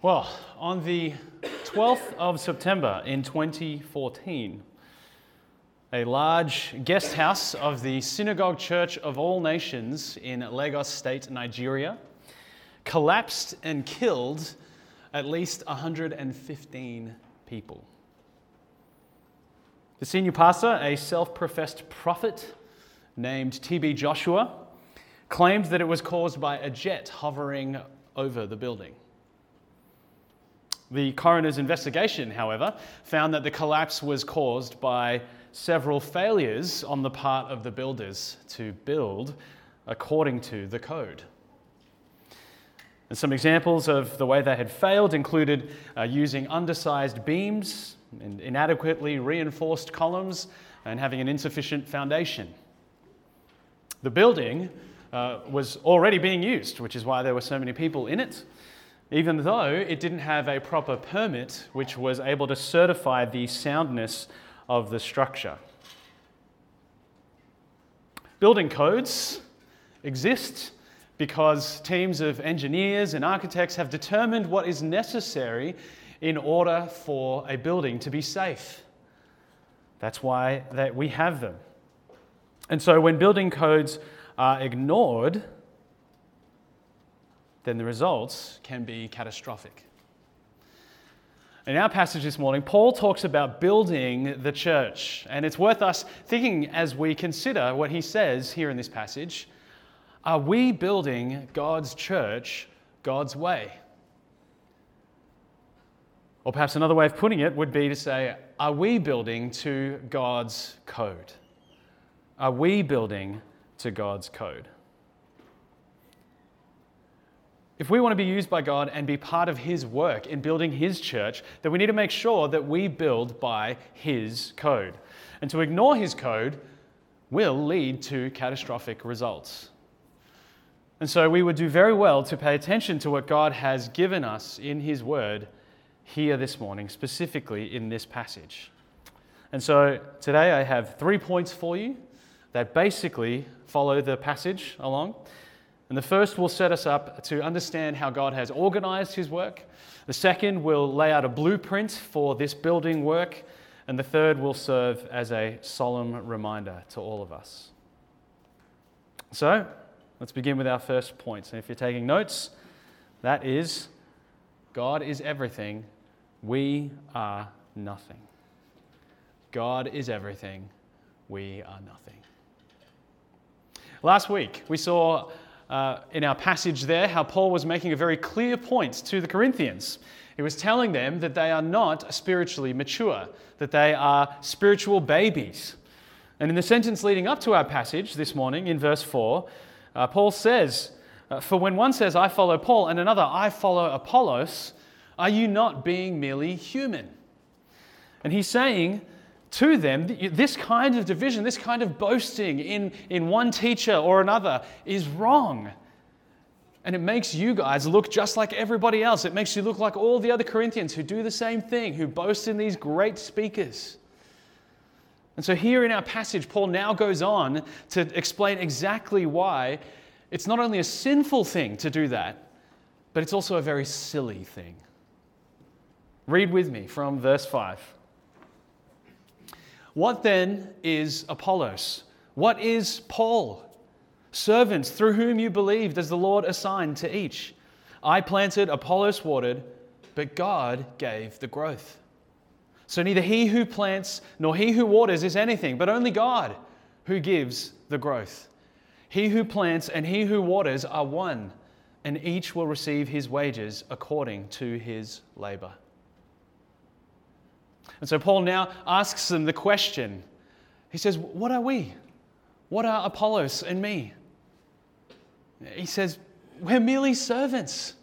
Well, on the 12th of September in 2014, a large guest house of the Synagogue Church of All Nations in Lagos State, Nigeria, collapsed and killed at least 115 people. The senior pastor, a self professed prophet named T.B. Joshua, claimed that it was caused by a jet hovering over the building. The coroner's investigation, however, found that the collapse was caused by several failures on the part of the builders to build according to the code. And some examples of the way they had failed included uh, using undersized beams, and inadequately reinforced columns, and having an insufficient foundation. The building uh, was already being used, which is why there were so many people in it even though it didn't have a proper permit which was able to certify the soundness of the structure. Building codes exist because teams of engineers and architects have determined what is necessary in order for a building to be safe. That's why that we have them. And so when building codes are ignored, then the results can be catastrophic. In our passage this morning, Paul talks about building the church, and it's worth us thinking as we consider what he says here in this passage. Are we building God's church God's way? Or perhaps another way of putting it would be to say, are we building to God's code? Are we building to God's code? If we want to be used by God and be part of His work in building His church, then we need to make sure that we build by His code. And to ignore His code will lead to catastrophic results. And so we would do very well to pay attention to what God has given us in His Word here this morning, specifically in this passage. And so today I have three points for you that basically follow the passage along. And the first will set us up to understand how God has organized his work. The second will lay out a blueprint for this building work. And the third will serve as a solemn reminder to all of us. So, let's begin with our first point. And if you're taking notes, that is God is everything, we are nothing. God is everything, we are nothing. Last week, we saw uh, in our passage there how Paul was making a very clear point to the Corinthians. He was telling them that they are not spiritually mature, that they are spiritual babies. And in the sentence leading up to our passage this morning, in verse 4, uh, Paul says, uh, For when one says, I follow Paul, and another, I follow Apollos, are you not being merely human? And he's saying to them, this kind of division, this kind of boasting in, in one teacher or another is wrong. And it makes you guys look just like everybody else. It makes you look like all the other Corinthians who do the same thing, who boast in these great speakers. And so, here in our passage, Paul now goes on to explain exactly why it's not only a sinful thing to do that, but it's also a very silly thing. Read with me from verse 5. What then is Apollos? What is Paul? Servants through whom you believed, as the Lord assigned to each. I planted, Apollos watered, but God gave the growth. So neither he who plants nor he who waters is anything, but only God who gives the growth. He who plants and he who waters are one, and each will receive his wages according to his labor. And so Paul now asks them the question. He says, What are we? What are Apollos and me? He says, We're merely servants.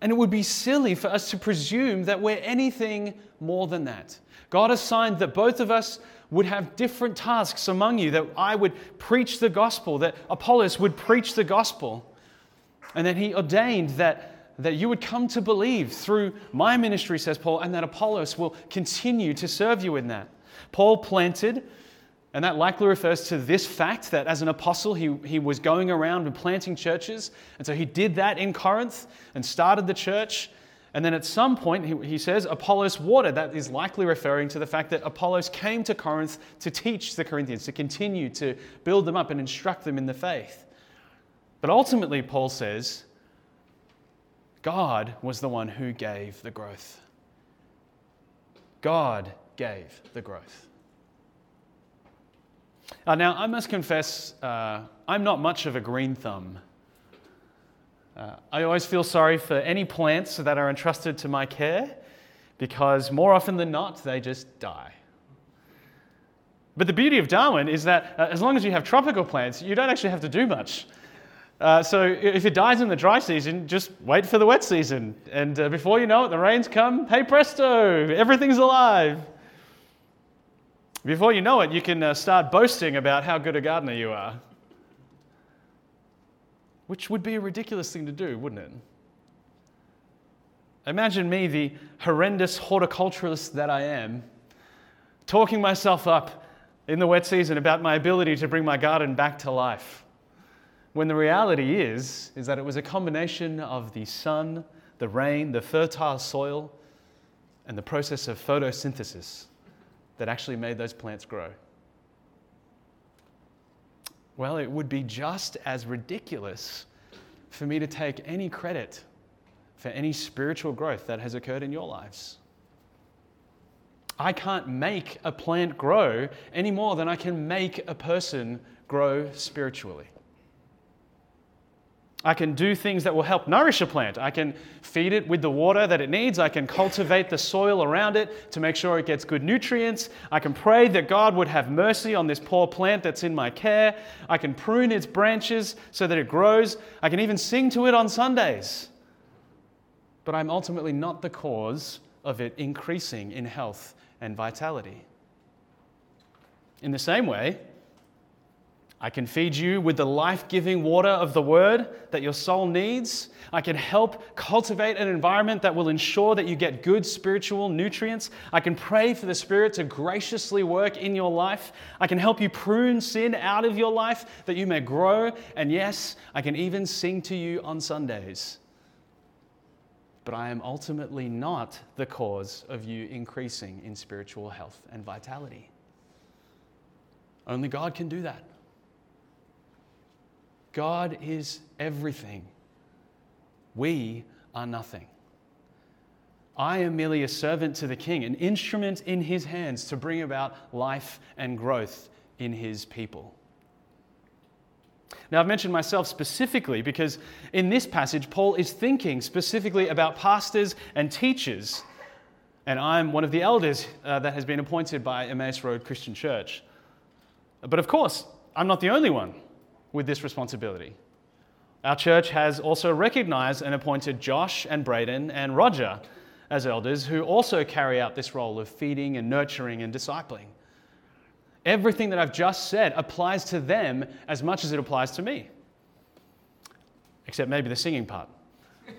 And it would be silly for us to presume that we're anything more than that. God assigned that both of us would have different tasks among you, that I would preach the gospel, that Apollos would preach the gospel. And then he ordained that that you would come to believe through my ministry, says Paul, and that Apollos will continue to serve you in that. Paul planted, and that likely refers to this fact that as an apostle, he, he was going around and planting churches. And so he did that in Corinth and started the church. And then at some point, he, he says, Apollos watered. That is likely referring to the fact that Apollos came to Corinth to teach the Corinthians, to continue to build them up and instruct them in the faith. But ultimately, Paul says, God was the one who gave the growth. God gave the growth. Uh, now, I must confess, uh, I'm not much of a green thumb. Uh, I always feel sorry for any plants that are entrusted to my care because more often than not, they just die. But the beauty of Darwin is that uh, as long as you have tropical plants, you don't actually have to do much. Uh, so if it dies in the dry season, just wait for the wet season. And uh, before you know it, the rains come, hey presto, everything's alive. Before you know it, you can uh, start boasting about how good a gardener you are. Which would be a ridiculous thing to do, wouldn't it? Imagine me, the horrendous horticulturalist that I am, talking myself up in the wet season about my ability to bring my garden back to life. When the reality is, is that it was a combination of the sun, the rain, the fertile soil, and the process of photosynthesis that actually made those plants grow? Well, it would be just as ridiculous for me to take any credit for any spiritual growth that has occurred in your lives. I can't make a plant grow any more than I can make a person grow spiritually. I can do things that will help nourish a plant. I can feed it with the water that it needs. I can cultivate the soil around it to make sure it gets good nutrients. I can pray that God would have mercy on this poor plant that's in my care. I can prune its branches so that it grows. I can even sing to it on Sundays. But I'm ultimately not the cause of it increasing in health and vitality. In the same way, I can feed you with the life giving water of the word that your soul needs. I can help cultivate an environment that will ensure that you get good spiritual nutrients. I can pray for the Spirit to graciously work in your life. I can help you prune sin out of your life that you may grow. And yes, I can even sing to you on Sundays. But I am ultimately not the cause of you increasing in spiritual health and vitality. Only God can do that. God is everything. We are nothing. I am merely a servant to the king, an instrument in his hands to bring about life and growth in his people. Now, I've mentioned myself specifically because in this passage, Paul is thinking specifically about pastors and teachers. And I'm one of the elders uh, that has been appointed by Emmaus Road Christian Church. But of course, I'm not the only one with this responsibility. Our church has also recognized and appointed Josh and Braden and Roger as elders who also carry out this role of feeding and nurturing and discipling. Everything that I've just said applies to them as much as it applies to me, except maybe the singing part.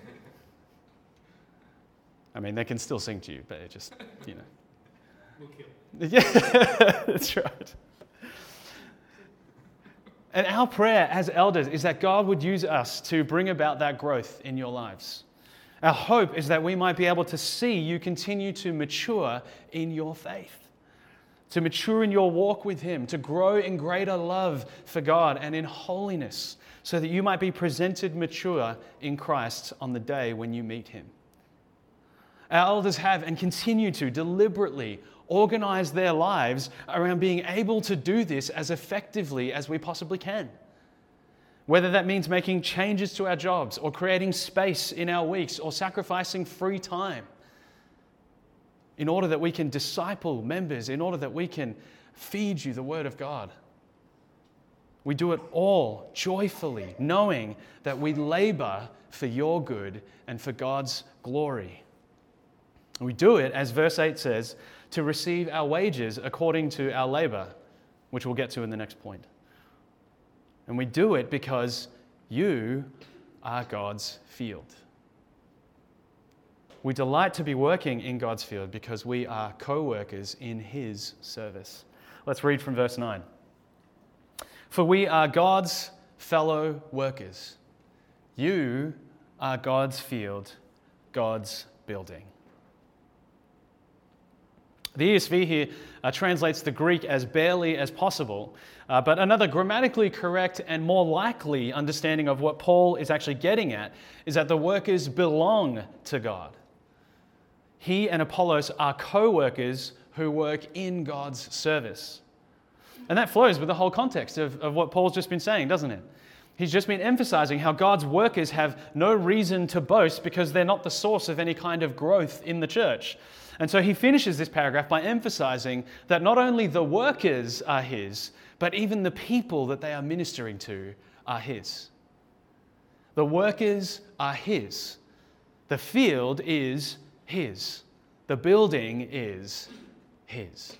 I mean, they can still sing to you, but it just, you know. We'll yeah, that's right. And our prayer as elders is that God would use us to bring about that growth in your lives. Our hope is that we might be able to see you continue to mature in your faith, to mature in your walk with Him, to grow in greater love for God and in holiness, so that you might be presented mature in Christ on the day when you meet Him. Our elders have and continue to deliberately organize their lives around being able to do this as effectively as we possibly can. Whether that means making changes to our jobs or creating space in our weeks or sacrificing free time in order that we can disciple members, in order that we can feed you the Word of God. We do it all joyfully, knowing that we labor for your good and for God's glory. We do it, as verse 8 says, to receive our wages according to our labor, which we'll get to in the next point. And we do it because you are God's field. We delight to be working in God's field because we are co workers in His service. Let's read from verse 9. For we are God's fellow workers. You are God's field, God's building. The ESV here uh, translates the Greek as barely as possible, uh, but another grammatically correct and more likely understanding of what Paul is actually getting at is that the workers belong to God. He and Apollos are co workers who work in God's service. And that flows with the whole context of, of what Paul's just been saying, doesn't it? He's just been emphasizing how God's workers have no reason to boast because they're not the source of any kind of growth in the church. And so he finishes this paragraph by emphasizing that not only the workers are his, but even the people that they are ministering to are his. The workers are his. The field is his. The building is his.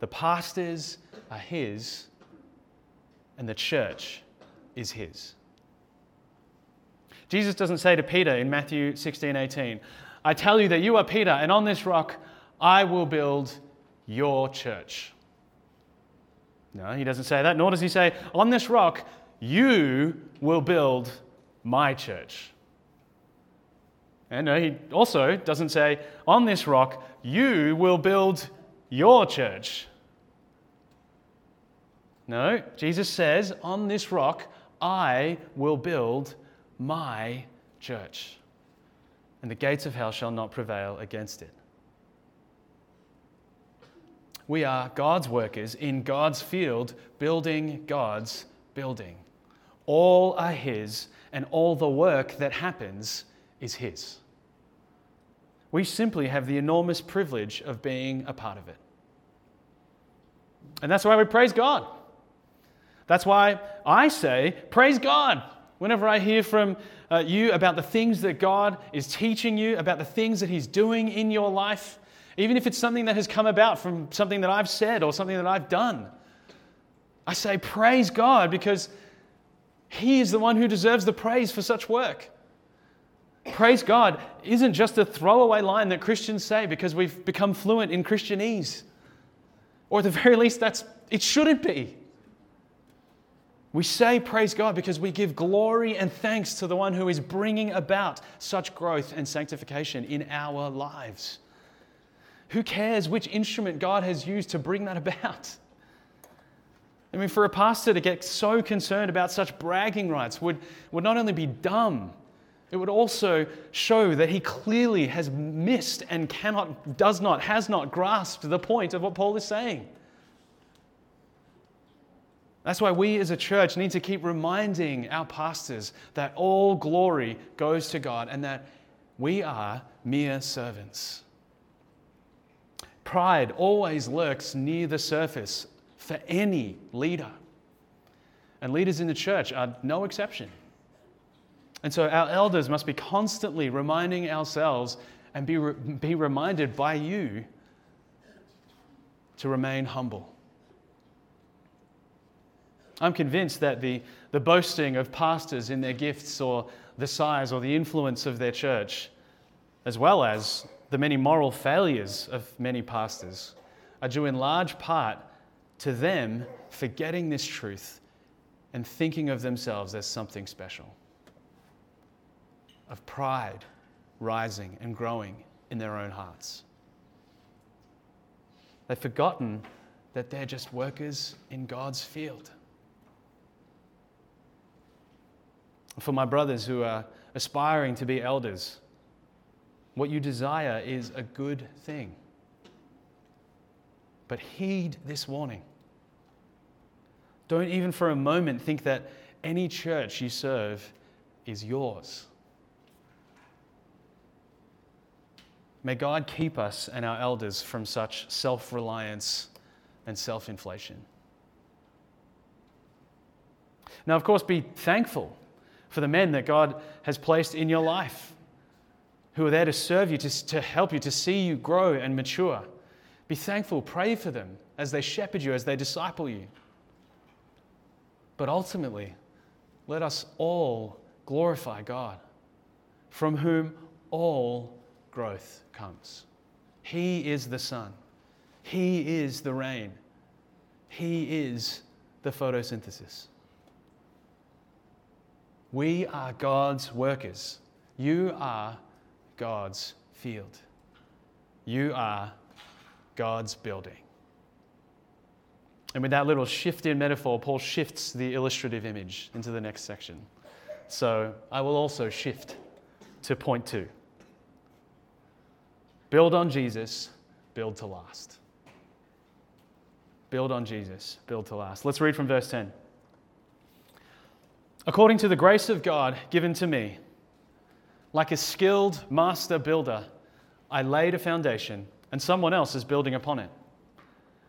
The pastors are his, and the church is his. Jesus doesn't say to Peter in Matthew 16 18, I tell you that you are Peter, and on this rock I will build your church. No, he doesn't say that, nor does he say, On this rock you will build my church. And no, he also doesn't say, On this rock you will build your church. No, Jesus says, On this rock I will build my church and the gates of hell shall not prevail against it. We are God's workers in God's field, building God's building. All are His, and all the work that happens is His. We simply have the enormous privilege of being a part of it. And that's why we praise God. That's why I say, Praise God. Whenever I hear from uh, you about the things that God is teaching you, about the things that He's doing in your life, even if it's something that has come about from something that I've said or something that I've done, I say, Praise God because He is the one who deserves the praise for such work. Praise God isn't just a throwaway line that Christians say because we've become fluent in Christianese. Or at the very least, that's, it shouldn't be. We say praise God because we give glory and thanks to the one who is bringing about such growth and sanctification in our lives. Who cares which instrument God has used to bring that about? I mean, for a pastor to get so concerned about such bragging rights would, would not only be dumb, it would also show that he clearly has missed and cannot, does not, has not grasped the point of what Paul is saying. That's why we as a church need to keep reminding our pastors that all glory goes to God and that we are mere servants. Pride always lurks near the surface for any leader. And leaders in the church are no exception. And so our elders must be constantly reminding ourselves and be, re- be reminded by you to remain humble I'm convinced that the, the boasting of pastors in their gifts or the size or the influence of their church, as well as the many moral failures of many pastors, are due in large part to them forgetting this truth and thinking of themselves as something special, of pride rising and growing in their own hearts. They've forgotten that they're just workers in God's field. For my brothers who are aspiring to be elders, what you desire is a good thing. But heed this warning. Don't even for a moment think that any church you serve is yours. May God keep us and our elders from such self reliance and self inflation. Now, of course, be thankful for the men that God has placed in your life who are there to serve you, to, to help you, to see you grow and mature. Be thankful, pray for them as they shepherd you, as they disciple you. But ultimately, let us all glorify God, from whom all growth comes. He is the sun, He is the rain, He is the photosynthesis. We are God's workers. You are God's field. You are God's building. And with that little shift in metaphor, Paul shifts the illustrative image into the next section. So I will also shift to point two build on Jesus, build to last. Build on Jesus, build to last. Let's read from verse 10. According to the grace of God given to me, like a skilled master builder, I laid a foundation, and someone else is building upon it.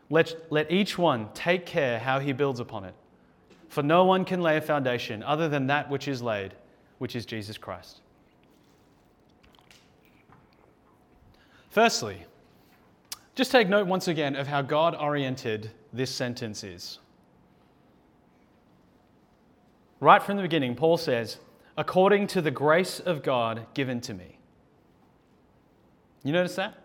Let, let each one take care how he builds upon it. For no one can lay a foundation other than that which is laid, which is Jesus Christ. Firstly, just take note once again of how God oriented this sentence is. Right from the beginning, Paul says, according to the grace of God given to me. You notice that?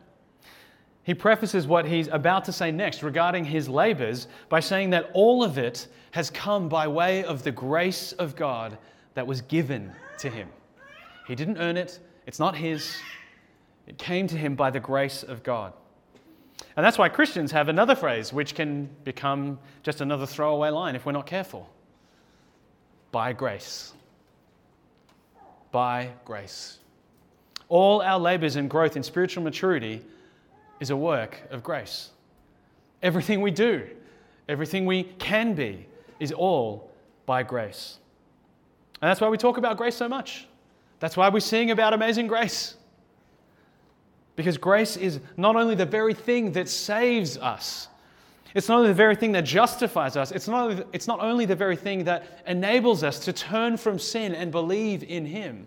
He prefaces what he's about to say next regarding his labors by saying that all of it has come by way of the grace of God that was given to him. He didn't earn it, it's not his. It came to him by the grace of God. And that's why Christians have another phrase which can become just another throwaway line if we're not careful by grace by grace. All our labors and growth in spiritual maturity is a work of grace. Everything we do, everything we can be, is all by grace. And that's why we talk about grace so much. That's why we sing about amazing grace. Because grace is not only the very thing that saves us, it's not only the very thing that justifies us, it's not, it's not only the very thing that enables us to turn from sin and believe in Him.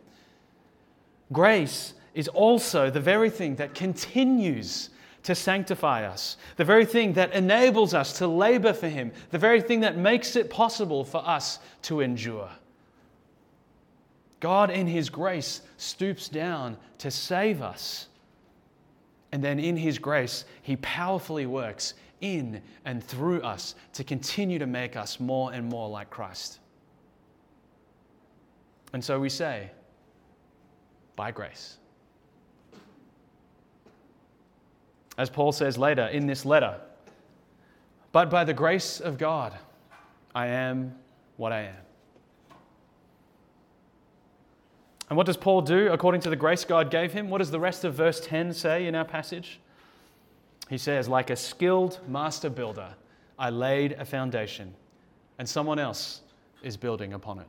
Grace is also the very thing that continues to sanctify us, the very thing that enables us to labor for Him, the very thing that makes it possible for us to endure. God, in His grace, stoops down to save us. And then in His grace, He powerfully works in and through us to continue to make us more and more like Christ. And so we say, by grace. As Paul says later in this letter, but by the grace of God, I am what I am. And what does Paul do according to the grace God gave him? What does the rest of verse 10 say in our passage? He says, like a skilled master builder, I laid a foundation, and someone else is building upon it.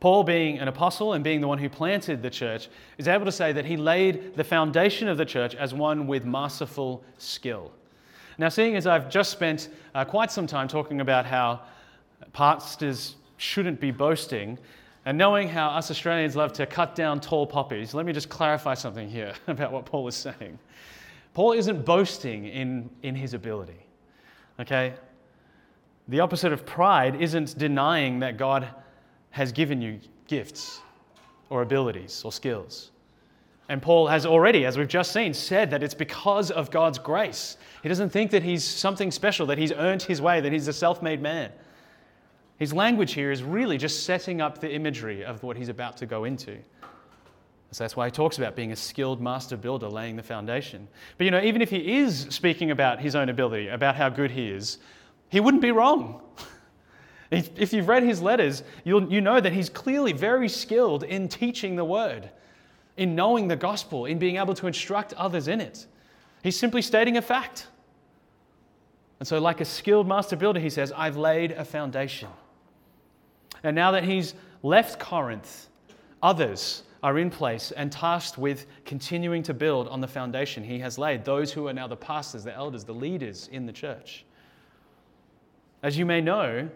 Paul, being an apostle and being the one who planted the church, is able to say that he laid the foundation of the church as one with masterful skill. Now, seeing as I've just spent uh, quite some time talking about how pastors shouldn't be boasting, and knowing how us Australians love to cut down tall poppies, let me just clarify something here about what Paul is saying. Paul isn't boasting in, in his ability. Okay? The opposite of pride isn't denying that God has given you gifts or abilities or skills. And Paul has already, as we've just seen, said that it's because of God's grace. He doesn't think that he's something special, that he's earned his way, that he's a self made man. His language here is really just setting up the imagery of what he's about to go into. So that's why he talks about being a skilled master builder, laying the foundation. But you know, even if he is speaking about his own ability, about how good he is, he wouldn't be wrong. if you've read his letters, you'll, you know that he's clearly very skilled in teaching the word, in knowing the gospel, in being able to instruct others in it. He's simply stating a fact. And so, like a skilled master builder, he says, I've laid a foundation. And now that he's left Corinth, others are in place and tasked with continuing to build on the foundation he has laid, those who are now the pastors, the elders, the leaders in the church. As you may know,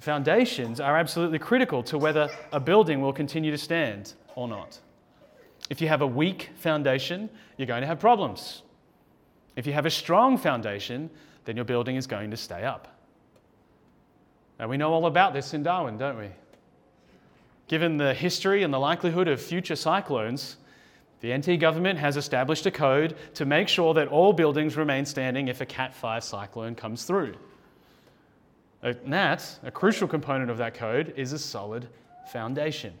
foundations are absolutely critical to whether a building will continue to stand or not. If you have a weak foundation, you're going to have problems. If you have a strong foundation, then your building is going to stay up. Now, we know all about this in Darwin, don't we? Given the history and the likelihood of future cyclones, the NT government has established a code to make sure that all buildings remain standing if a Cat 5 cyclone comes through. And that, a crucial component of that code, is a solid foundation.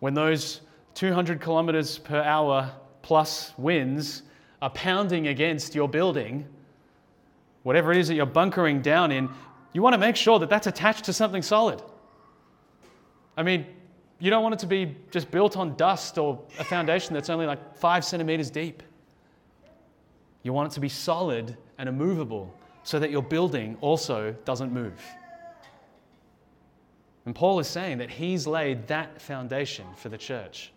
When those 200 kilometers per hour plus winds are pounding against your building, whatever it is that you're bunkering down in, you want to make sure that that's attached to something solid. I mean, you don't want it to be just built on dust or a foundation that's only like five centimeters deep. You want it to be solid and immovable so that your building also doesn't move. And Paul is saying that he's laid that foundation for the church.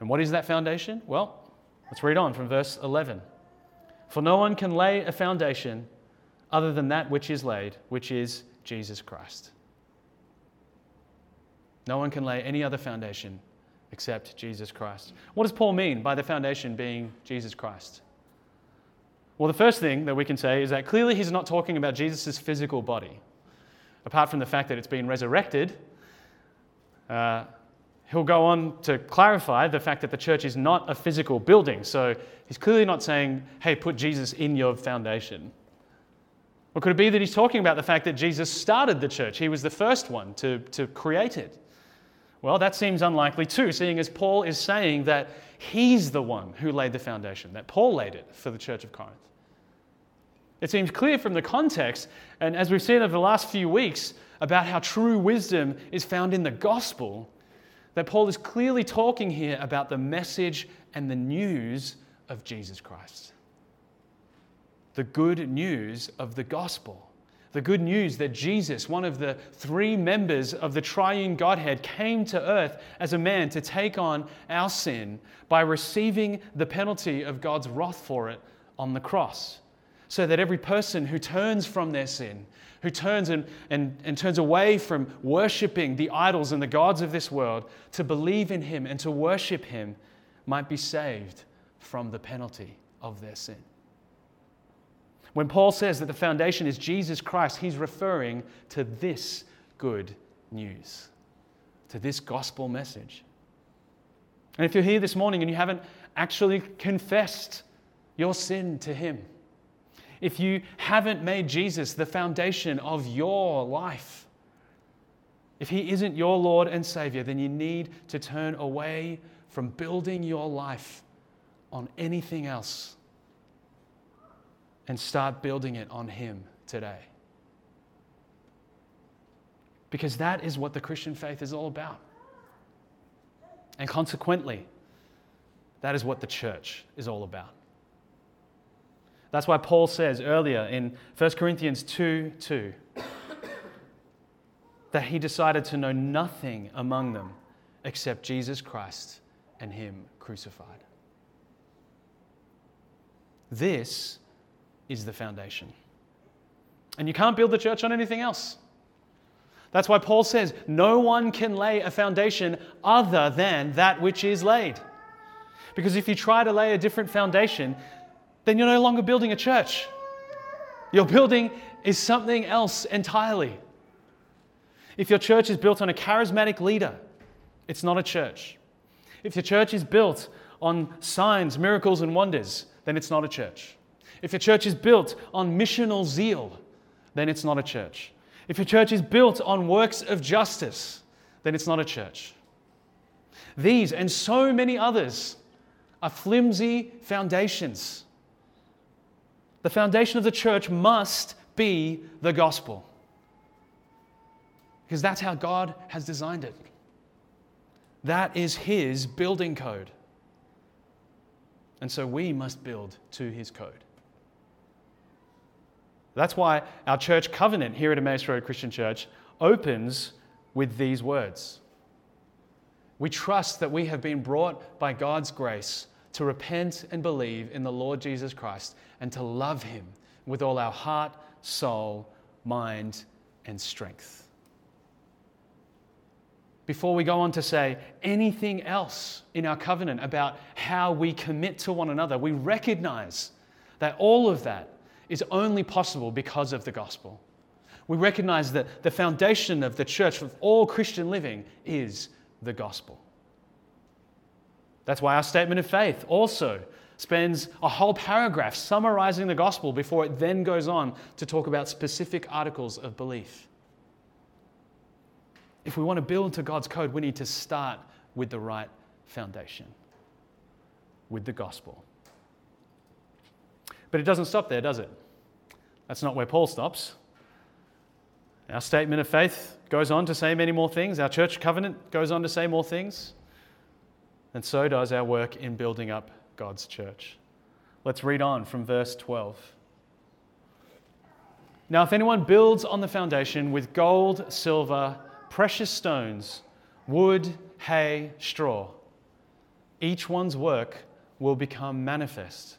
And what is that foundation? Well, let's read on from verse 11. For no one can lay a foundation other than that which is laid, which is Jesus Christ. No one can lay any other foundation except Jesus Christ. What does Paul mean by the foundation being Jesus Christ? Well, the first thing that we can say is that clearly he's not talking about Jesus' physical body. Apart from the fact that it's been resurrected, uh, he'll go on to clarify the fact that the church is not a physical building. So he's clearly not saying, hey, put Jesus in your foundation. Or could it be that he's talking about the fact that Jesus started the church? He was the first one to, to create it. Well, that seems unlikely too, seeing as Paul is saying that he's the one who laid the foundation, that Paul laid it for the church of Corinth. It seems clear from the context, and as we've seen over the last few weeks, about how true wisdom is found in the gospel, that Paul is clearly talking here about the message and the news of Jesus Christ. The good news of the gospel. The good news that Jesus, one of the three members of the triune Godhead, came to earth as a man to take on our sin by receiving the penalty of God's wrath for it on the cross. So that every person who turns from their sin, who turns and, and, and turns away from worshiping the idols and the gods of this world to believe in Him and to worship Him, might be saved from the penalty of their sin. When Paul says that the foundation is Jesus Christ, he's referring to this good news, to this gospel message. And if you're here this morning and you haven't actually confessed your sin to him, if you haven't made Jesus the foundation of your life, if he isn't your Lord and Savior, then you need to turn away from building your life on anything else and start building it on Him today. Because that is what the Christian faith is all about. And consequently, that is what the church is all about. That's why Paul says earlier in 1 Corinthians 2 2 that he decided to know nothing among them except Jesus Christ and Him crucified. This is the foundation. And you can't build the church on anything else. That's why Paul says, No one can lay a foundation other than that which is laid. Because if you try to lay a different foundation, then you're no longer building a church. Your building is something else entirely. If your church is built on a charismatic leader, it's not a church. If your church is built on signs, miracles, and wonders, then it's not a church. If your church is built on missional zeal, then it's not a church. If your church is built on works of justice, then it's not a church. These and so many others are flimsy foundations. The foundation of the church must be the gospel. Because that's how God has designed it. That is His building code. And so we must build to His code. That's why our church covenant here at Emmaus Road Christian Church opens with these words. We trust that we have been brought by God's grace to repent and believe in the Lord Jesus Christ and to love him with all our heart, soul, mind, and strength. Before we go on to say anything else in our covenant about how we commit to one another, we recognize that all of that is only possible because of the gospel. We recognize that the foundation of the church of all Christian living is the gospel. That's why our statement of faith also spends a whole paragraph summarizing the gospel before it then goes on to talk about specific articles of belief. If we want to build to God's code, we need to start with the right foundation, with the gospel. But it doesn't stop there, does it? That's not where Paul stops. Our statement of faith goes on to say many more things. Our church covenant goes on to say more things. And so does our work in building up God's church. Let's read on from verse 12. Now, if anyone builds on the foundation with gold, silver, precious stones, wood, hay, straw, each one's work will become manifest,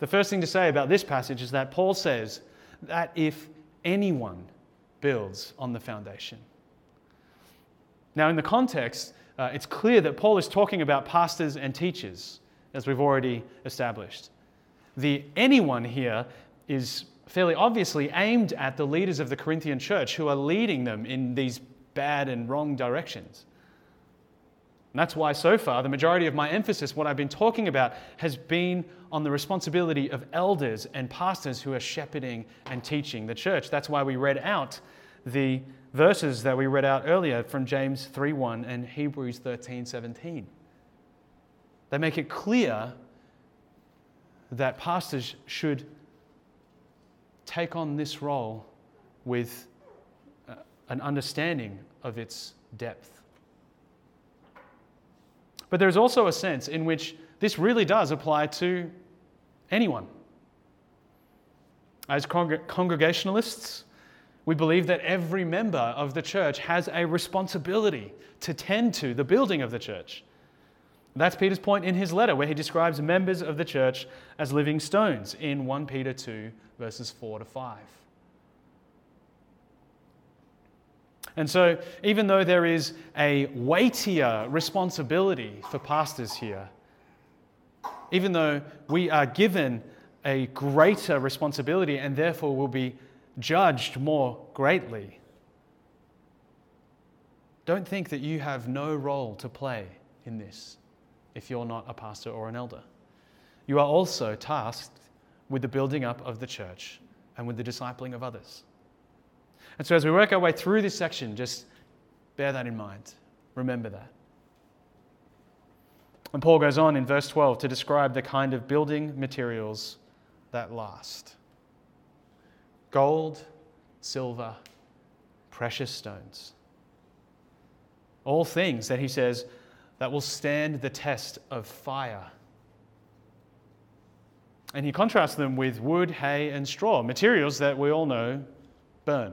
The first thing to say about this passage is that Paul says that if anyone builds on the foundation, now, in the context, uh, it's clear that Paul is talking about pastors and teachers, as we've already established. The anyone here is fairly obviously aimed at the leaders of the Corinthian church who are leading them in these bad and wrong directions. And that's why, so far, the majority of my emphasis, what I've been talking about, has been on the responsibility of elders and pastors who are shepherding and teaching the church. That's why we read out the verses that we read out earlier from James 3:1 and Hebrews 13:17. They make it clear that pastors should take on this role with uh, an understanding of its depth. But there's also a sense in which this really does apply to anyone. As congregationalists, we believe that every member of the church has a responsibility to tend to the building of the church. That's Peter's point in his letter, where he describes members of the church as living stones in 1 Peter 2, verses 4 to 5. And so, even though there is a weightier responsibility for pastors here, even though we are given a greater responsibility and therefore will be judged more greatly. Don't think that you have no role to play in this if you're not a pastor or an elder. You are also tasked with the building up of the church and with the discipling of others. And so, as we work our way through this section, just bear that in mind. Remember that. And Paul goes on in verse 12 to describe the kind of building materials that last gold, silver, precious stones. All things that he says that will stand the test of fire. And he contrasts them with wood, hay, and straw, materials that we all know burn.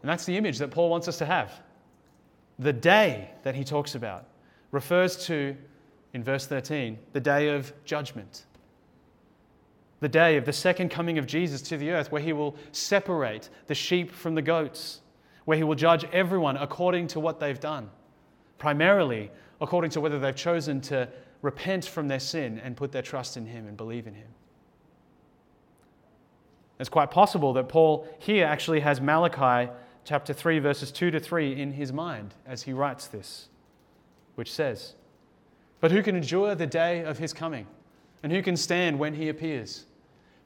And that's the image that Paul wants us to have. The day that he talks about refers to, in verse 13, the day of judgment the day of the second coming of Jesus to the earth, where he will separate the sheep from the goats, where he will judge everyone according to what they've done, primarily according to whether they've chosen to repent from their sin and put their trust in him and believe in him. It's quite possible that Paul here actually has Malachi chapter 3, verses 2 to 3 in his mind as he writes this, which says, But who can endure the day of his coming? And who can stand when he appears?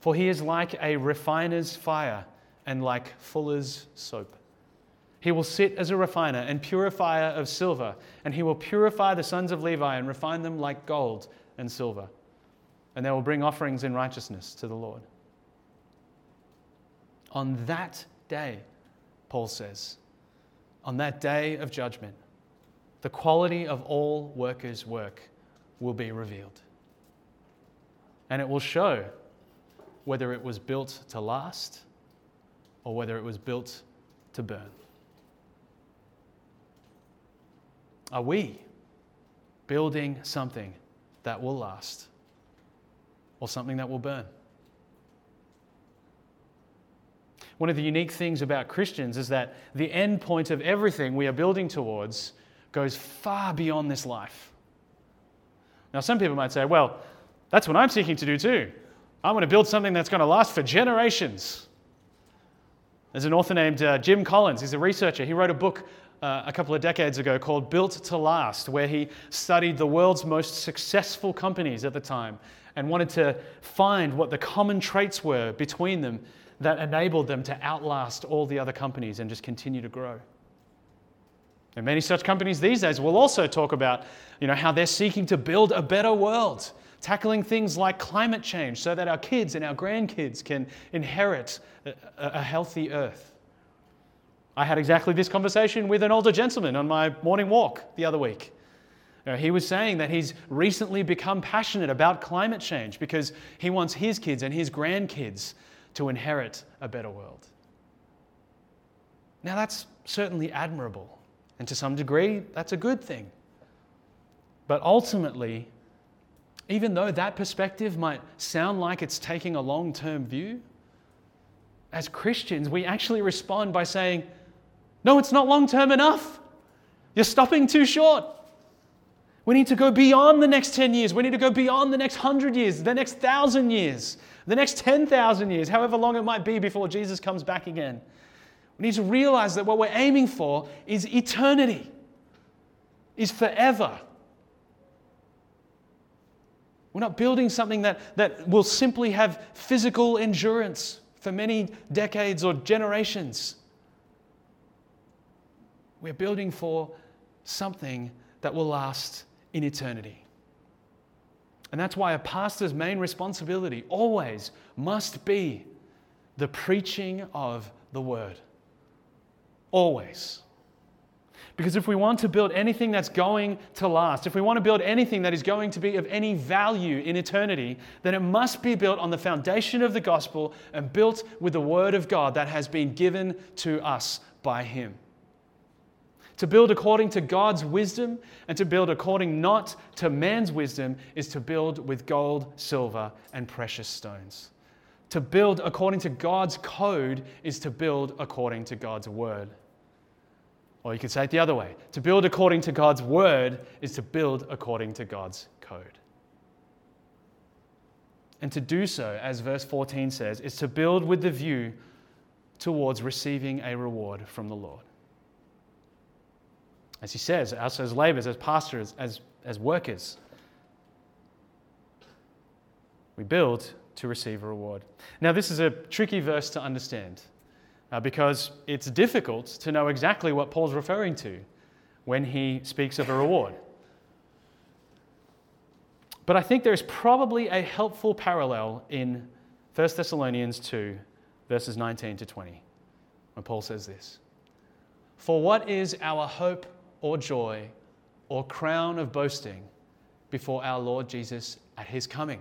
For he is like a refiner's fire and like fuller's soap. He will sit as a refiner and purifier of silver, and he will purify the sons of Levi and refine them like gold and silver. And they will bring offerings in righteousness to the Lord. On that day, Paul says, on that day of judgment, the quality of all workers' work will be revealed. And it will show whether it was built to last or whether it was built to burn. Are we building something that will last or something that will burn? One of the unique things about Christians is that the end point of everything we are building towards goes far beyond this life. Now, some people might say, well, that's what I'm seeking to do too. I want to build something that's going to last for generations. There's an author named uh, Jim Collins. He's a researcher. He wrote a book uh, a couple of decades ago called Built to Last, where he studied the world's most successful companies at the time and wanted to find what the common traits were between them that enabled them to outlast all the other companies and just continue to grow. And many such companies these days will also talk about you know, how they're seeking to build a better world, tackling things like climate change so that our kids and our grandkids can inherit a, a healthy earth. I had exactly this conversation with an older gentleman on my morning walk the other week. You know, he was saying that he's recently become passionate about climate change because he wants his kids and his grandkids to inherit a better world. Now, that's certainly admirable, and to some degree, that's a good thing. But ultimately, even though that perspective might sound like it's taking a long term view, as Christians, we actually respond by saying, no, it's not long term enough. You're stopping too short. We need to go beyond the next 10 years. We need to go beyond the next 100 years, the next 1,000 years, the next 10,000 years, however long it might be before Jesus comes back again. We need to realize that what we're aiming for is eternity, is forever. We're not building something that, that will simply have physical endurance for many decades or generations. We're building for something that will last in eternity. And that's why a pastor's main responsibility always must be the preaching of the word. Always. Because if we want to build anything that's going to last, if we want to build anything that is going to be of any value in eternity, then it must be built on the foundation of the gospel and built with the word of God that has been given to us by Him. To build according to God's wisdom and to build according not to man's wisdom is to build with gold, silver, and precious stones. To build according to God's code is to build according to God's word. Or you could say it the other way to build according to God's word is to build according to God's code. And to do so, as verse 14 says, is to build with the view towards receiving a reward from the Lord. As he says, us as laborers, as pastors, as, as workers, we build to receive a reward. Now, this is a tricky verse to understand uh, because it's difficult to know exactly what Paul's referring to when he speaks of a reward. But I think there's probably a helpful parallel in 1 Thessalonians 2, verses 19 to 20, when Paul says this For what is our hope or joy or crown of boasting before our Lord Jesus at his coming,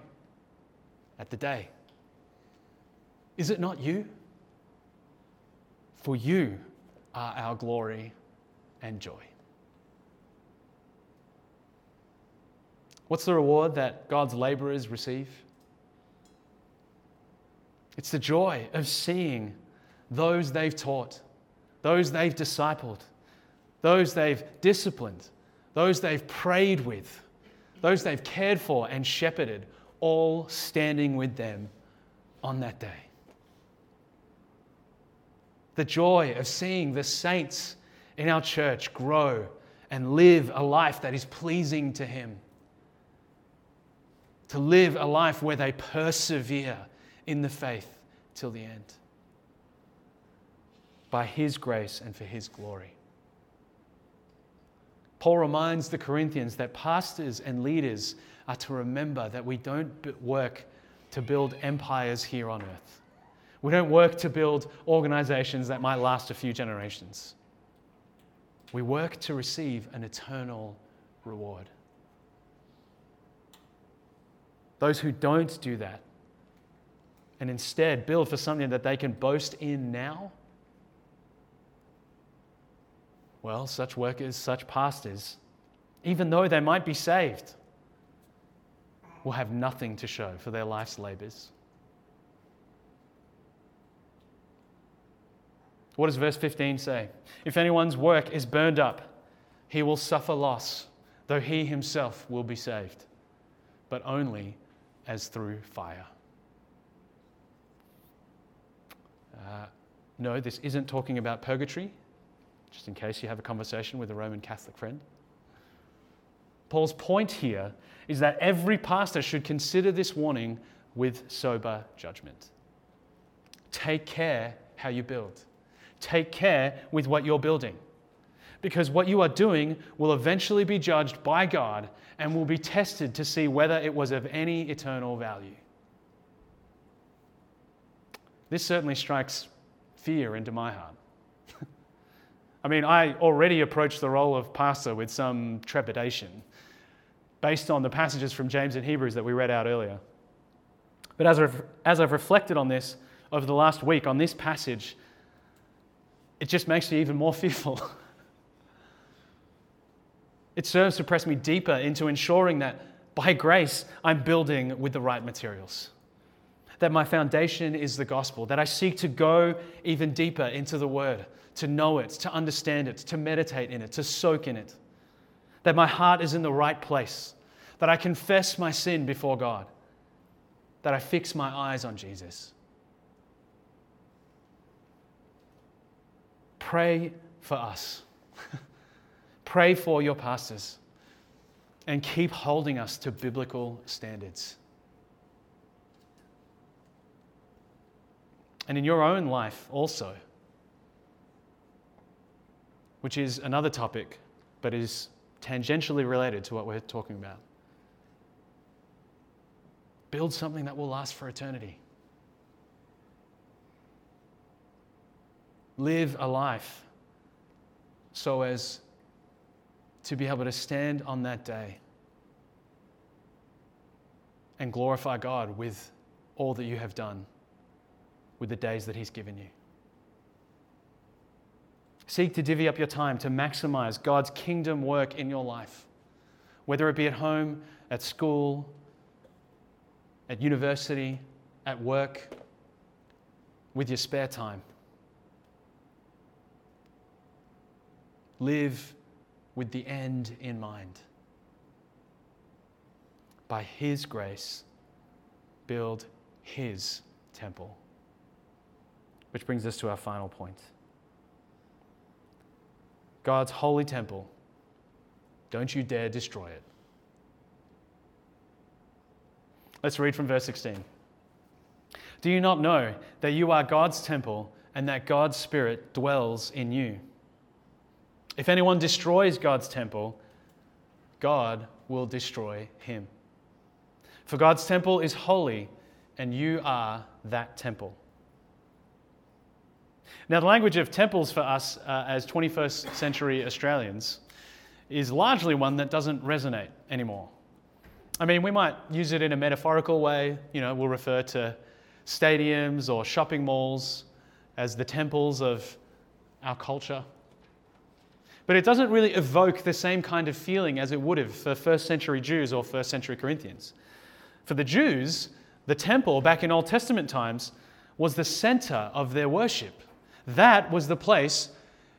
at the day? Is it not you? For you are our glory and joy. What's the reward that God's laborers receive? It's the joy of seeing those they've taught, those they've discipled, those they've disciplined, those they've prayed with, those they've cared for and shepherded, all standing with them on that day. The joy of seeing the saints in our church grow and live a life that is pleasing to Him. To live a life where they persevere in the faith till the end. By His grace and for His glory. Paul reminds the Corinthians that pastors and leaders are to remember that we don't work to build empires here on earth. We don't work to build organizations that might last a few generations. We work to receive an eternal reward. Those who don't do that and instead build for something that they can boast in now Well, such workers, such pastors, even though they might be saved, will have nothing to show for their life's labors. What does verse 15 say? If anyone's work is burned up, he will suffer loss, though he himself will be saved, but only as through fire. Uh, no, this isn't talking about purgatory, just in case you have a conversation with a Roman Catholic friend. Paul's point here is that every pastor should consider this warning with sober judgment. Take care how you build. Take care with what you're building. Because what you are doing will eventually be judged by God and will be tested to see whether it was of any eternal value. This certainly strikes fear into my heart. I mean, I already approach the role of pastor with some trepidation based on the passages from James and Hebrews that we read out earlier. But as as I've reflected on this over the last week, on this passage, it just makes me even more fearful. it serves to press me deeper into ensuring that by grace I'm building with the right materials. That my foundation is the gospel, that I seek to go even deeper into the word, to know it, to understand it, to meditate in it, to soak in it. That my heart is in the right place, that I confess my sin before God, that I fix my eyes on Jesus. Pray for us. Pray for your pastors and keep holding us to biblical standards. And in your own life also, which is another topic, but is tangentially related to what we're talking about. Build something that will last for eternity. Live a life so as to be able to stand on that day and glorify God with all that you have done, with the days that He's given you. Seek to divvy up your time to maximize God's kingdom work in your life, whether it be at home, at school, at university, at work, with your spare time. Live with the end in mind. By His grace, build His temple. Which brings us to our final point God's holy temple. Don't you dare destroy it. Let's read from verse 16. Do you not know that you are God's temple and that God's Spirit dwells in you? If anyone destroys God's temple, God will destroy him. For God's temple is holy, and you are that temple. Now, the language of temples for us uh, as 21st century Australians is largely one that doesn't resonate anymore. I mean, we might use it in a metaphorical way. You know, we'll refer to stadiums or shopping malls as the temples of our culture. But it doesn't really evoke the same kind of feeling as it would have for first century Jews or first century Corinthians. For the Jews, the temple back in Old Testament times was the center of their worship. That was the place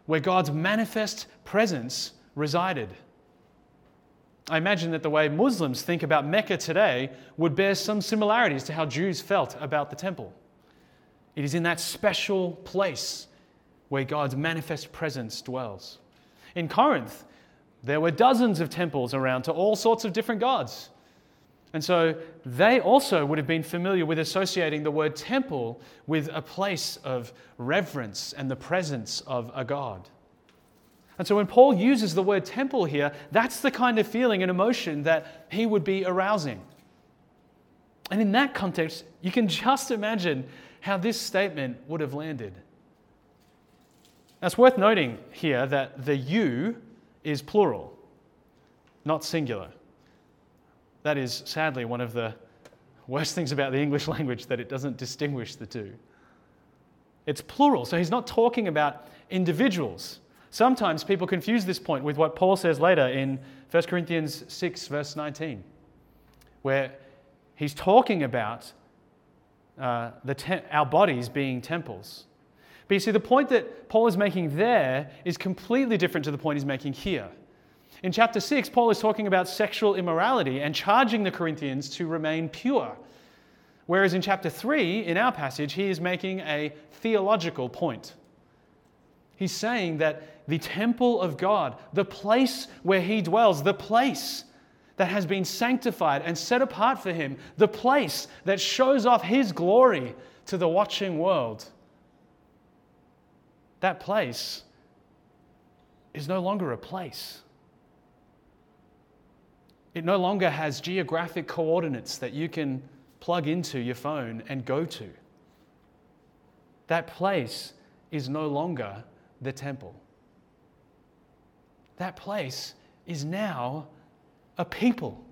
where God's manifest presence resided. I imagine that the way Muslims think about Mecca today would bear some similarities to how Jews felt about the temple. It is in that special place where God's manifest presence dwells. In Corinth, there were dozens of temples around to all sorts of different gods. And so they also would have been familiar with associating the word temple with a place of reverence and the presence of a God. And so when Paul uses the word temple here, that's the kind of feeling and emotion that he would be arousing. And in that context, you can just imagine how this statement would have landed. Now, it's worth noting here that the you is plural, not singular. That is sadly one of the worst things about the English language that it doesn't distinguish the two. It's plural, so he's not talking about individuals. Sometimes people confuse this point with what Paul says later in 1 Corinthians 6, verse 19, where he's talking about uh, te- our bodies being temples. But you see, the point that Paul is making there is completely different to the point he's making here. In chapter 6, Paul is talking about sexual immorality and charging the Corinthians to remain pure. Whereas in chapter 3, in our passage, he is making a theological point. He's saying that the temple of God, the place where he dwells, the place that has been sanctified and set apart for him, the place that shows off his glory to the watching world, that place is no longer a place. It no longer has geographic coordinates that you can plug into your phone and go to. That place is no longer the temple. That place is now a people.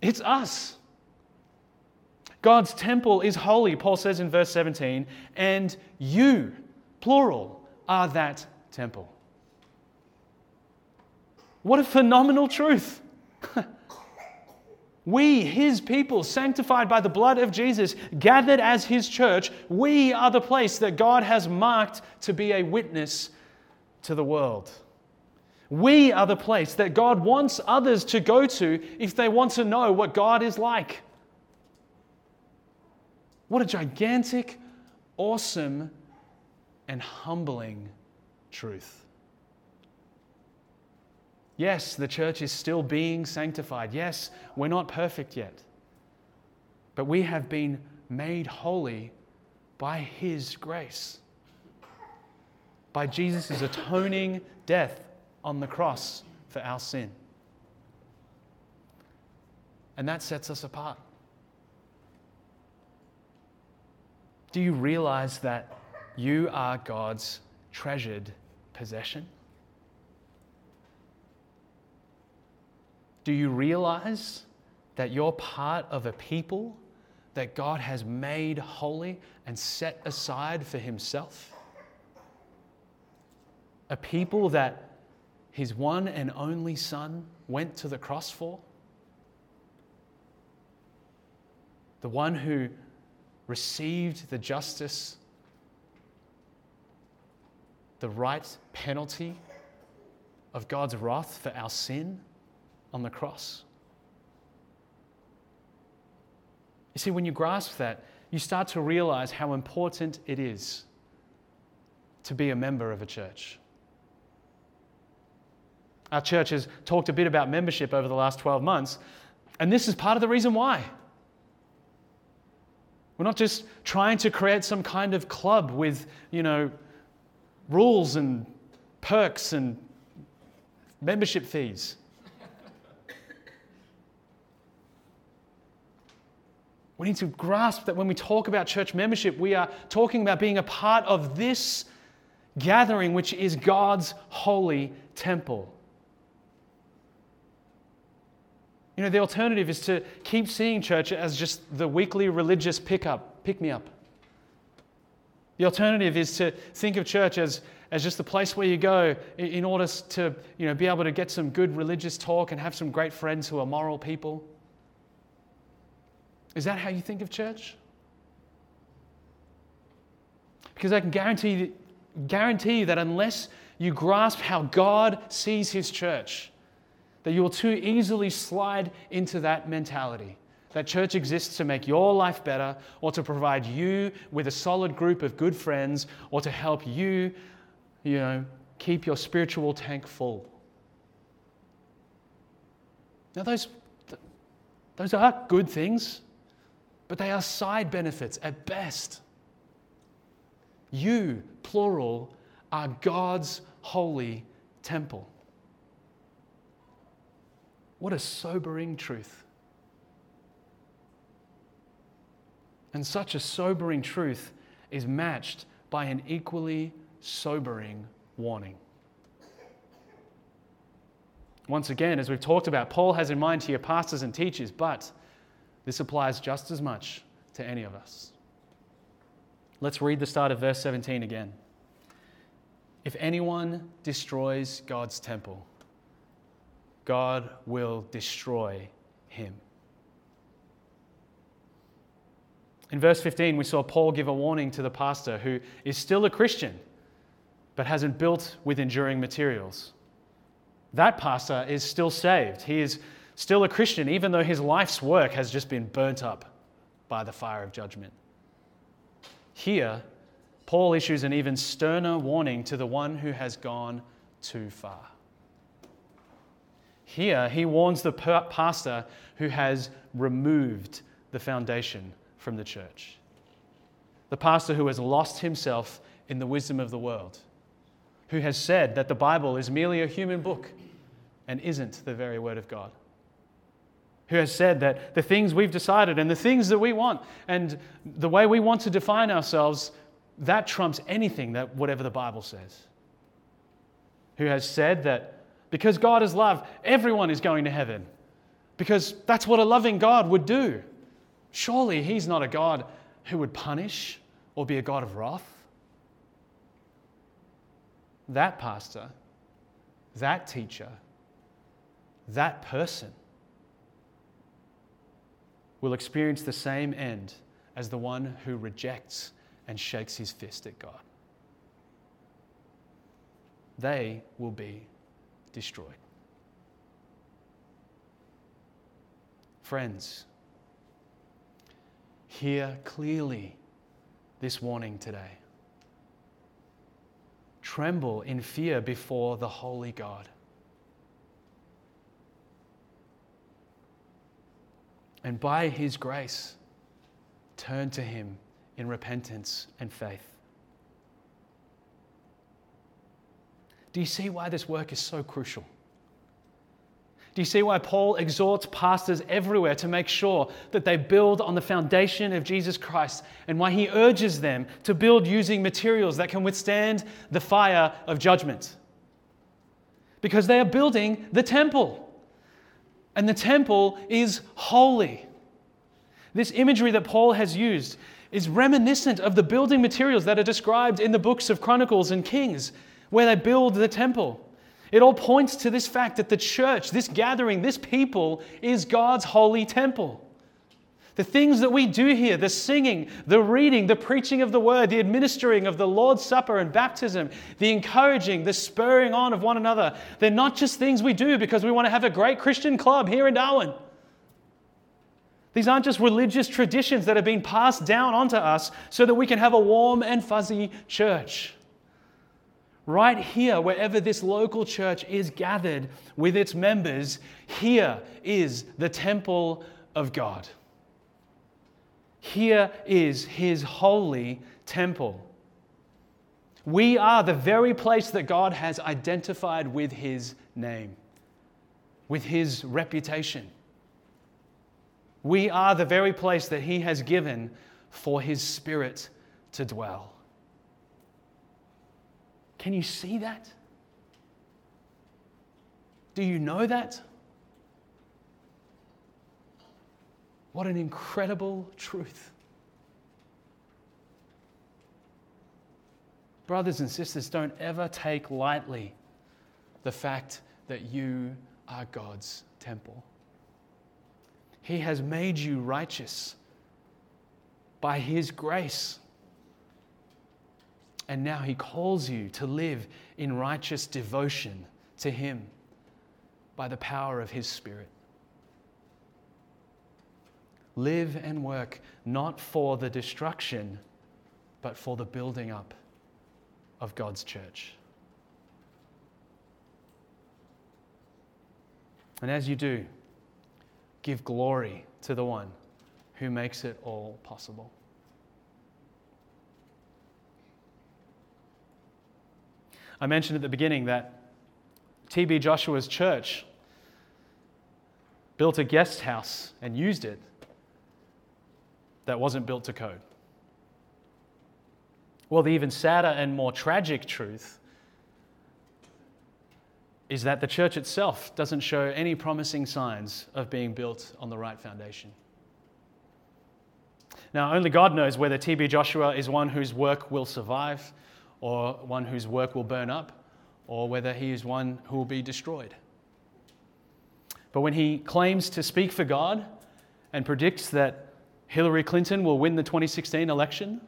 It's us. God's temple is holy, Paul says in verse 17, and you, plural, are that temple. What a phenomenal truth! we, his people, sanctified by the blood of Jesus, gathered as his church, we are the place that God has marked to be a witness to the world. We are the place that God wants others to go to if they want to know what God is like. What a gigantic, awesome, and humbling truth. Yes, the church is still being sanctified. Yes, we're not perfect yet. But we have been made holy by His grace, by Jesus' atoning death on the cross for our sin. And that sets us apart. Do you realize that you are God's treasured possession? Do you realize that you're part of a people that God has made holy and set aside for Himself? A people that His one and only Son went to the cross for? The one who received the justice, the right penalty of God's wrath for our sin on the cross. You see, when you grasp that, you start to realize how important it is to be a member of a church. Our church has talked a bit about membership over the last 12 months, and this is part of the reason why. We're not just trying to create some kind of club with, you know, rules and perks and membership fees. We need to grasp that when we talk about church membership, we are talking about being a part of this gathering, which is God's holy temple. You know, the alternative is to keep seeing church as just the weekly religious pickup, pick me up. The alternative is to think of church as, as just the place where you go in order to you know, be able to get some good religious talk and have some great friends who are moral people. Is that how you think of church? Because I can guarantee, guarantee you that unless you grasp how God sees his church, that you will too easily slide into that mentality. That church exists to make your life better, or to provide you with a solid group of good friends, or to help you, you know, keep your spiritual tank full. Now, those, those are good things, but they are side benefits at best. You, plural, are God's holy temple. What a sobering truth. And such a sobering truth is matched by an equally sobering warning. Once again, as we've talked about, Paul has in mind here pastors and teachers, but this applies just as much to any of us. Let's read the start of verse 17 again. If anyone destroys God's temple, God will destroy him. In verse 15, we saw Paul give a warning to the pastor who is still a Christian but hasn't built with enduring materials. that pastor is still saved. He is still a Christian, even though his life's work has just been burnt up by the fire of judgment. Here, Paul issues an even sterner warning to the one who has gone too far. Here, he warns the pastor who has removed the foundation from the church. The pastor who has lost himself in the wisdom of the world, who has said that the Bible is merely a human book and isn't the very word of God. Who has said that the things we've decided and the things that we want and the way we want to define ourselves, that trumps anything that whatever the Bible says. Who has said that because God is love, everyone is going to heaven. Because that's what a loving God would do. Surely He's not a God who would punish or be a God of wrath. That pastor, that teacher, that person will experience the same end as the one who rejects and shakes his fist at God. They will be destroyed. Friends, hear clearly this warning today. Tremble in fear before the holy God. And by his grace, turn to him in repentance and faith. Do you see why this work is so crucial? Do you see why Paul exhorts pastors everywhere to make sure that they build on the foundation of Jesus Christ and why he urges them to build using materials that can withstand the fire of judgment? Because they are building the temple. And the temple is holy. This imagery that Paul has used is reminiscent of the building materials that are described in the books of Chronicles and Kings, where they build the temple. It all points to this fact that the church, this gathering, this people, is God's holy temple. The things that we do here, the singing, the reading, the preaching of the word, the administering of the Lord's Supper and baptism, the encouraging, the spurring on of one another, they're not just things we do because we want to have a great Christian club here in Darwin. These aren't just religious traditions that have been passed down onto us so that we can have a warm and fuzzy church. Right here, wherever this local church is gathered with its members, here is the temple of God. Here is his holy temple. We are the very place that God has identified with his name, with his reputation. We are the very place that He has given for His Spirit to dwell. Can you see that? Do you know that? What an incredible truth. Brothers and sisters, don't ever take lightly the fact that you are God's temple. He has made you righteous by His grace. And now He calls you to live in righteous devotion to Him by the power of His Spirit. Live and work not for the destruction, but for the building up of God's church. And as you do, give glory to the one who makes it all possible. I mentioned at the beginning that TB Joshua's church built a guest house and used it that wasn't built to code. Well, the even sadder and more tragic truth is that the church itself doesn't show any promising signs of being built on the right foundation. Now, only God knows whether TB Joshua is one whose work will survive, or one whose work will burn up, or whether he is one who will be destroyed. But when he claims to speak for God and predicts that Hillary Clinton will win the 2016 election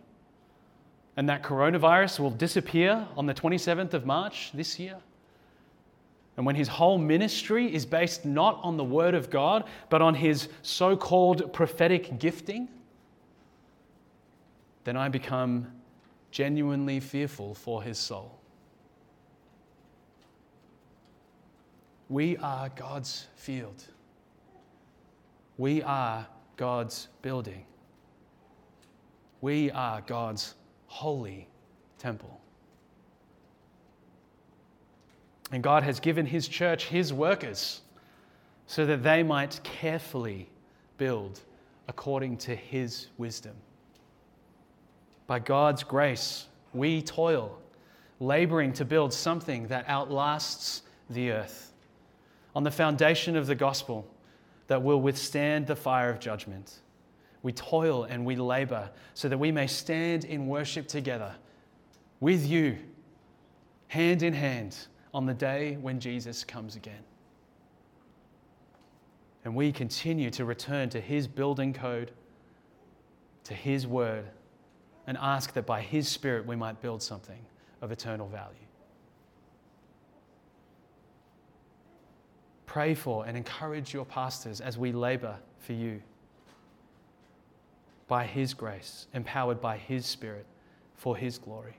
and that coronavirus will disappear on the 27th of March this year, and when his whole ministry is based not on the word of God, but on his so called prophetic gifting, then I become genuinely fearful for his soul. We are God's field. We are God's building. We are God's holy temple. And God has given His church His workers so that they might carefully build according to His wisdom. By God's grace, we toil, laboring to build something that outlasts the earth on the foundation of the gospel that will withstand the fire of judgment. We toil and we labor so that we may stand in worship together with you, hand in hand, on the day when Jesus comes again. And we continue to return to His building code, to His word, and ask that by His Spirit we might build something of eternal value. Pray for and encourage your pastors as we labor for you by His grace, empowered by His Spirit for His glory.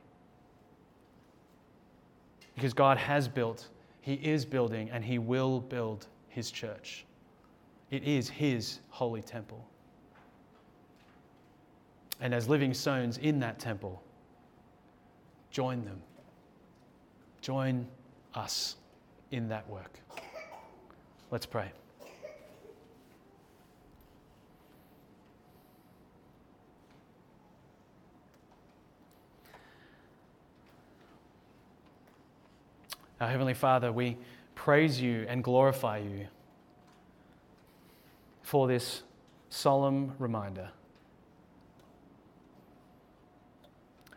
Because God has built, He is building, and He will build His church. It is His holy temple. And as living stones in that temple, join them. Join us in that work. Let's pray. Our Heavenly Father, we praise you and glorify you for this solemn reminder.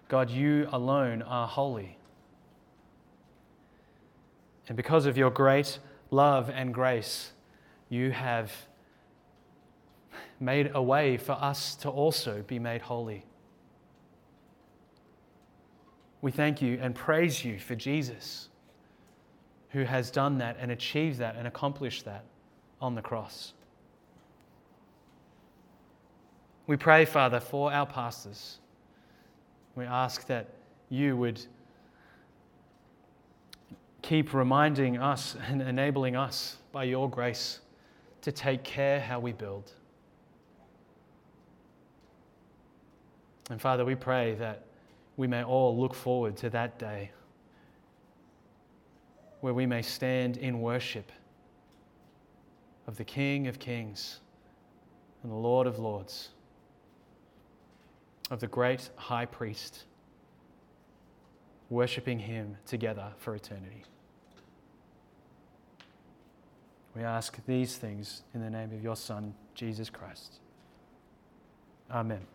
God, you alone are holy. And because of your great love and grace, you have made a way for us to also be made holy. We thank you and praise you for Jesus, who has done that and achieved that and accomplished that on the cross. We pray, Father, for our pastors. We ask that you would keep reminding us and enabling us by your grace to take care how we build. And Father, we pray that we may all look forward to that day where we may stand in worship of the King of Kings and the Lord of Lords, of the great high priest worshiping Him together for eternity. We ask these things in the name of your Son, Jesus Christ. Amen.